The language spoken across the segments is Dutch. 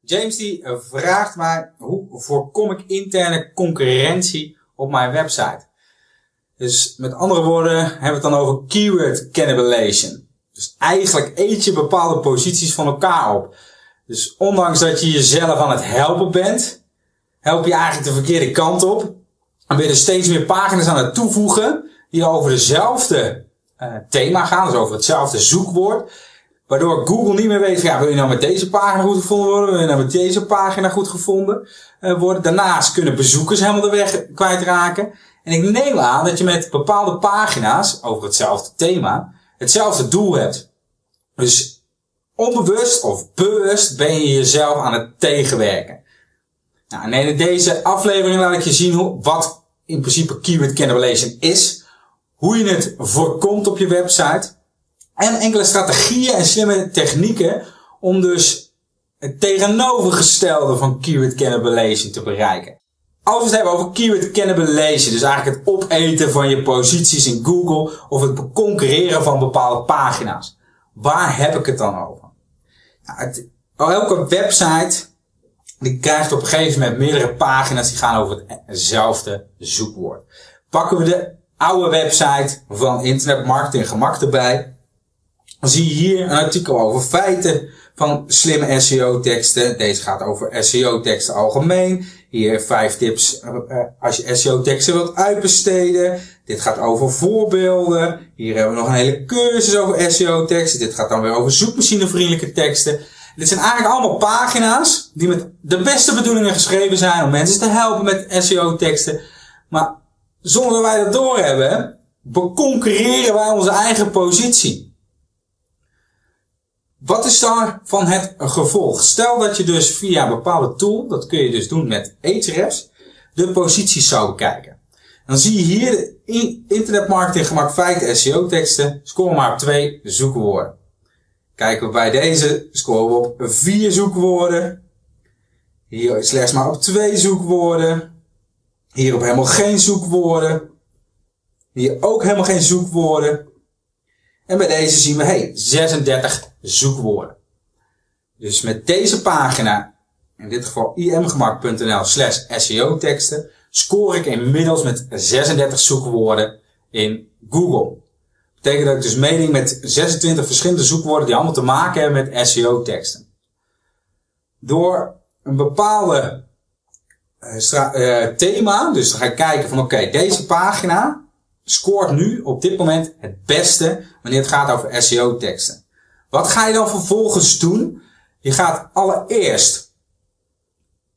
James die eh, vraagt mij hoe voorkom ik interne concurrentie op mijn website. Dus met andere woorden hebben we het dan over keyword cannibalization. Dus eigenlijk eet je bepaalde posities van elkaar op. Dus ondanks dat je jezelf aan het helpen bent, help je eigenlijk de verkeerde kant op. En ben je steeds meer pagina's aan het toevoegen die over dezelfde uh, thema gaan, dus over hetzelfde zoekwoord. Waardoor Google niet meer weet ja, wil je nou met deze pagina goed gevonden worden? Wil je nou met deze pagina goed gevonden uh, worden? Daarnaast kunnen bezoekers helemaal de weg kwijtraken. En ik neem aan dat je met bepaalde pagina's over hetzelfde thema hetzelfde doel hebt. Dus onbewust of bewust ben je jezelf aan het tegenwerken. Nou, en in deze aflevering laat ik je zien hoe, wat in principe keyword cannibalization is. Hoe je het voorkomt op je website. En enkele strategieën en slimme technieken om dus het tegenovergestelde van keyword cannibalization te bereiken. Als we het hebben over keyword cannibalization, dus eigenlijk het opeten van je posities in Google of het concurreren van bepaalde pagina's. Waar heb ik het dan over? Nou, elke website die krijgt op een gegeven moment meerdere pagina's die gaan over hetzelfde zoekwoord. Pakken we de oude website van Internet Marketing Gemak erbij, zie je hier een artikel over feiten van slimme SEO teksten. Deze gaat over SEO teksten algemeen. Hier vijf tips uh, als je SEO teksten wilt uitbesteden. Dit gaat over voorbeelden. Hier hebben we nog een hele cursus over SEO teksten. Dit gaat dan weer over zoekmachinevriendelijke teksten. Dit zijn eigenlijk allemaal pagina's die met de beste bedoelingen geschreven zijn om mensen te helpen met SEO teksten. Maar zonder dat wij dat doorhebben, beconcurreren wij onze eigen positie. Wat is daarvan het gevolg? Stel dat je dus via een bepaalde tool, dat kun je dus doen met Ahrefs, de posities zou bekijken. Dan zie je hier de internetmarketing gemak feiten SEO teksten, scoren maar op twee zoekwoorden. Kijken we bij deze, scoren we op vier zoekwoorden. Hier slechts maar op twee zoekwoorden. Hier op helemaal geen zoekwoorden. Hier ook helemaal geen zoekwoorden. En bij deze zien we, hey, 36 zoekwoorden. Dus met deze pagina, in dit geval imgemak.nl slash SEO teksten, score ik inmiddels met 36 zoekwoorden in Google. Betekent dat ik dus meeding met 26 verschillende zoekwoorden die allemaal te maken hebben met SEO teksten. Door een bepaalde uh, thema, dus dan ga ik kijken van oké, deze pagina scoort nu op dit moment het beste wanneer het gaat over SEO teksten. Wat ga je dan vervolgens doen? Je gaat allereerst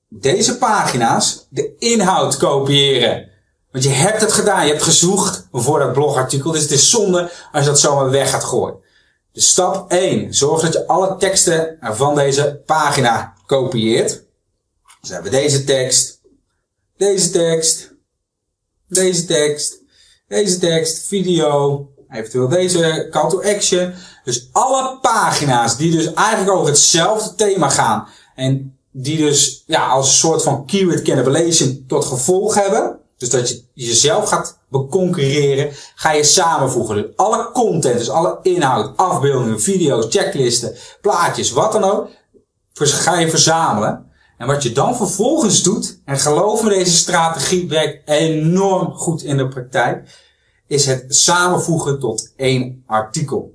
deze pagina's, de inhoud kopiëren. Want je hebt het gedaan, je hebt gezocht voor dat blogartikel. Dus het is zonde als je dat zomaar weg gaat gooien. Dus stap 1. Zorg dat je alle teksten van deze pagina kopieert. Dus we hebben deze tekst, deze tekst, deze tekst, deze tekst, video, eventueel deze call to action. Dus alle pagina's die dus eigenlijk over hetzelfde thema gaan. En die dus ja, als een soort van keyword cannibalization tot gevolg hebben. Dus dat je jezelf gaat beconcurreren, ga je samenvoegen. Dus alle content, dus alle inhoud, afbeeldingen, video's, checklisten, plaatjes, wat dan ook, ga je verzamelen. En wat je dan vervolgens doet, en geloof me, deze strategie werkt enorm goed in de praktijk, is het samenvoegen tot één artikel.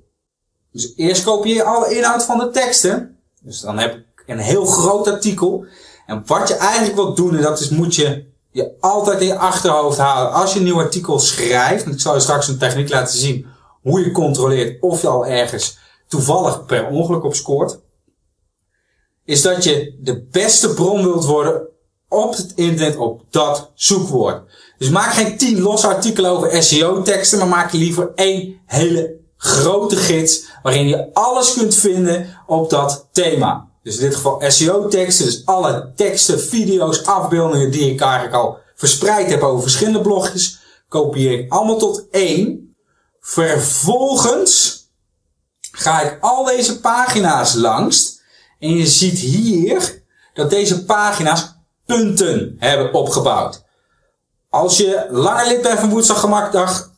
Dus eerst kopieer je alle inhoud van de teksten. Dus dan heb ik een heel groot artikel. En wat je eigenlijk wilt doen, en dat is, moet je je altijd in je achterhoofd halen. Als je een nieuw artikel schrijft, en ik zal je straks een techniek laten zien hoe je controleert of je al ergens toevallig per ongeluk op scoort. Is dat je de beste bron wilt worden op het internet op dat zoekwoord. Dus maak geen tien losse artikelen over SEO teksten, maar maak liever één hele grote gids waarin je alles kunt vinden op dat thema. Dus in dit geval SEO teksten, dus alle teksten, video's, afbeeldingen die ik eigenlijk al verspreid heb over verschillende blogjes, kopieer ik allemaal tot één. Vervolgens ga ik al deze pagina's langs en je ziet hier dat deze pagina's punten hebben opgebouwd. Als je langer lid bent van Woensdag Gemakdag,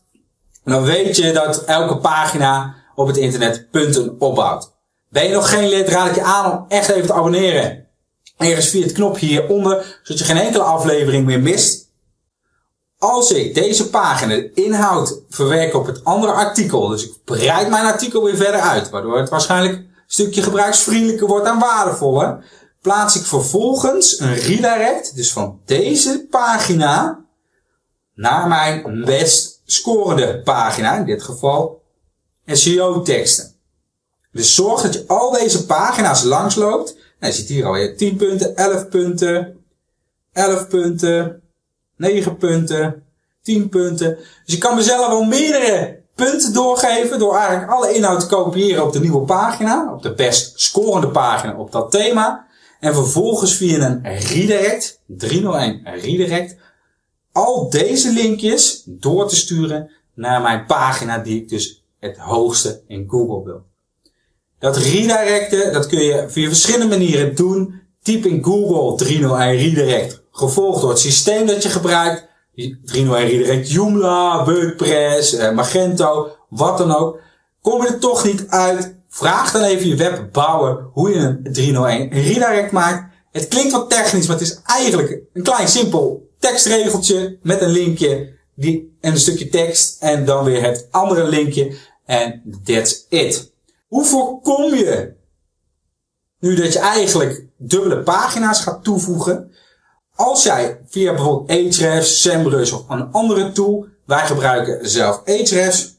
dan weet je dat elke pagina op het internet punten opbouwt. Ben je nog geen lid, raad ik je aan om echt even te abonneren. Ergens via het knopje hieronder, zodat je geen enkele aflevering meer mist. Als ik deze pagina, de inhoud, verwerk op het andere artikel, dus ik breid mijn artikel weer verder uit, waardoor het waarschijnlijk stukje gebruiksvriendelijker wordt en waardevoller, plaats ik vervolgens een redirect, dus van deze pagina, naar mijn best scorende pagina, in dit geval SEO teksten. Dus zorg dat je al deze pagina's langsloopt. Nou, je ziet hier alweer 10 punten, 11 punten, 11 punten, 9 punten, 10 punten. Dus je kan mezelf al meerdere punten doorgeven door eigenlijk alle inhoud te kopiëren op de nieuwe pagina, op de best scorende pagina op dat thema. En vervolgens via een redirect, 301 redirect, al deze linkjes door te sturen naar mijn pagina die ik dus het hoogste in Google wil. Dat redirecten, dat kun je via verschillende manieren doen. Typ in Google 301 redirect, gevolgd door het systeem dat je gebruikt. 301 redirect Joomla, WordPress, eh, Magento, wat dan ook. Kom je er toch niet uit, vraag dan even je webbouwer hoe je een 301 redirect maakt. Het klinkt wat technisch, maar het is eigenlijk een klein simpel tekstregeltje met een linkje die, en een stukje tekst en dan weer het andere linkje en that's it. Hoe voorkom je nu dat je eigenlijk dubbele pagina's gaat toevoegen? Als jij via bijvoorbeeld Ahrefs, SEMrush of een andere tool, wij gebruiken zelf Ahrefs.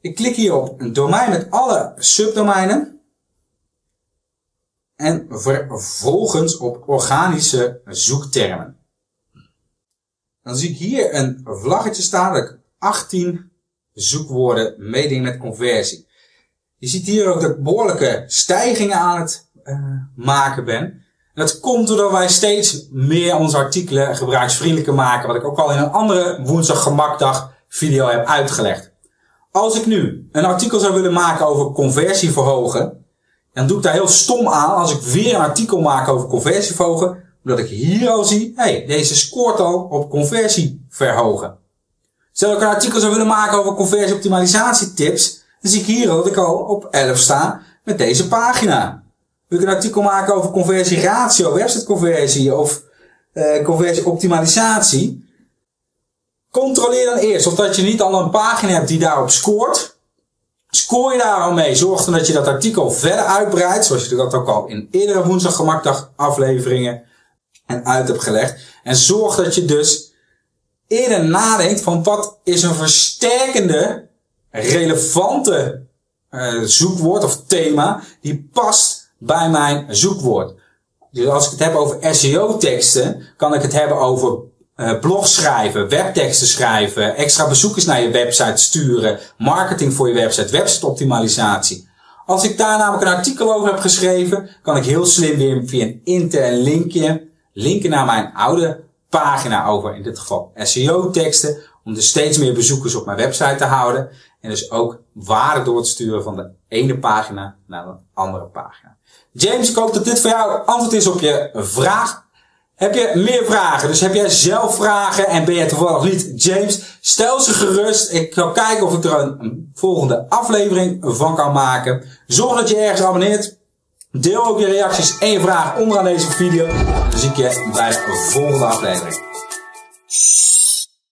Ik klik hier op een domein met alle subdomeinen. En vervolgens op organische zoektermen. Dan zie ik hier een vlaggetje staan dat ik 18 zoekwoorden meeding met conversie. Je ziet hier ook dat ik behoorlijke stijgingen aan het uh, maken ben. Dat komt doordat wij steeds meer onze artikelen gebruiksvriendelijker maken. Wat ik ook al in een andere woensdag gemakdag video heb uitgelegd. Als ik nu een artikel zou willen maken over conversie verhogen. Dan doe ik daar heel stom aan als ik weer een artikel maak over conversie verhogen. Omdat ik hier al zie, hey, deze scoort al op conversie verhogen. Stel ik een artikel zou willen maken over conversieoptimalisatietips. Dan zie ik hier dat ik al op 11 sta met deze pagina. Wil ik een artikel maken over conversieratio, websiteconversie of uh, conversieoptimalisatie. Controleer dan eerst of dat je niet al een pagina hebt die daarop scoort. Scoor je daar al mee, zorg dan dat je dat artikel verder uitbreidt, zoals je dat ook al in eerdere woensdag gemakdag afleveringen en uit hebt gelegd. En zorg dat je dus eerder nadenkt van wat is een versterkende relevante uh, zoekwoord of thema die past bij mijn zoekwoord. Dus als ik het heb over SEO-teksten, kan ik het hebben over uh, blog schrijven, webteksten schrijven, extra bezoekers naar je website sturen, marketing voor je website, website-optimalisatie. Als ik daar namelijk een artikel over heb geschreven, kan ik heel slim weer via een intern linkje linken naar mijn oude pagina over, in dit geval SEO-teksten, om dus steeds meer bezoekers op mijn website te houden. En dus ook waarde door te sturen van de ene pagina naar de andere pagina. James, ik hoop dat dit voor jou antwoord is op je vraag. Heb je meer vragen? Dus heb jij zelf vragen en ben je toevallig niet James? Stel ze gerust. Ik ga kijken of ik er een, volgende aflevering van kan maken. Zorg dat je ergens abonneert. Deel ook je reacties en je vragen onderaan deze video. Dan zie ik je bij de volgende aflevering.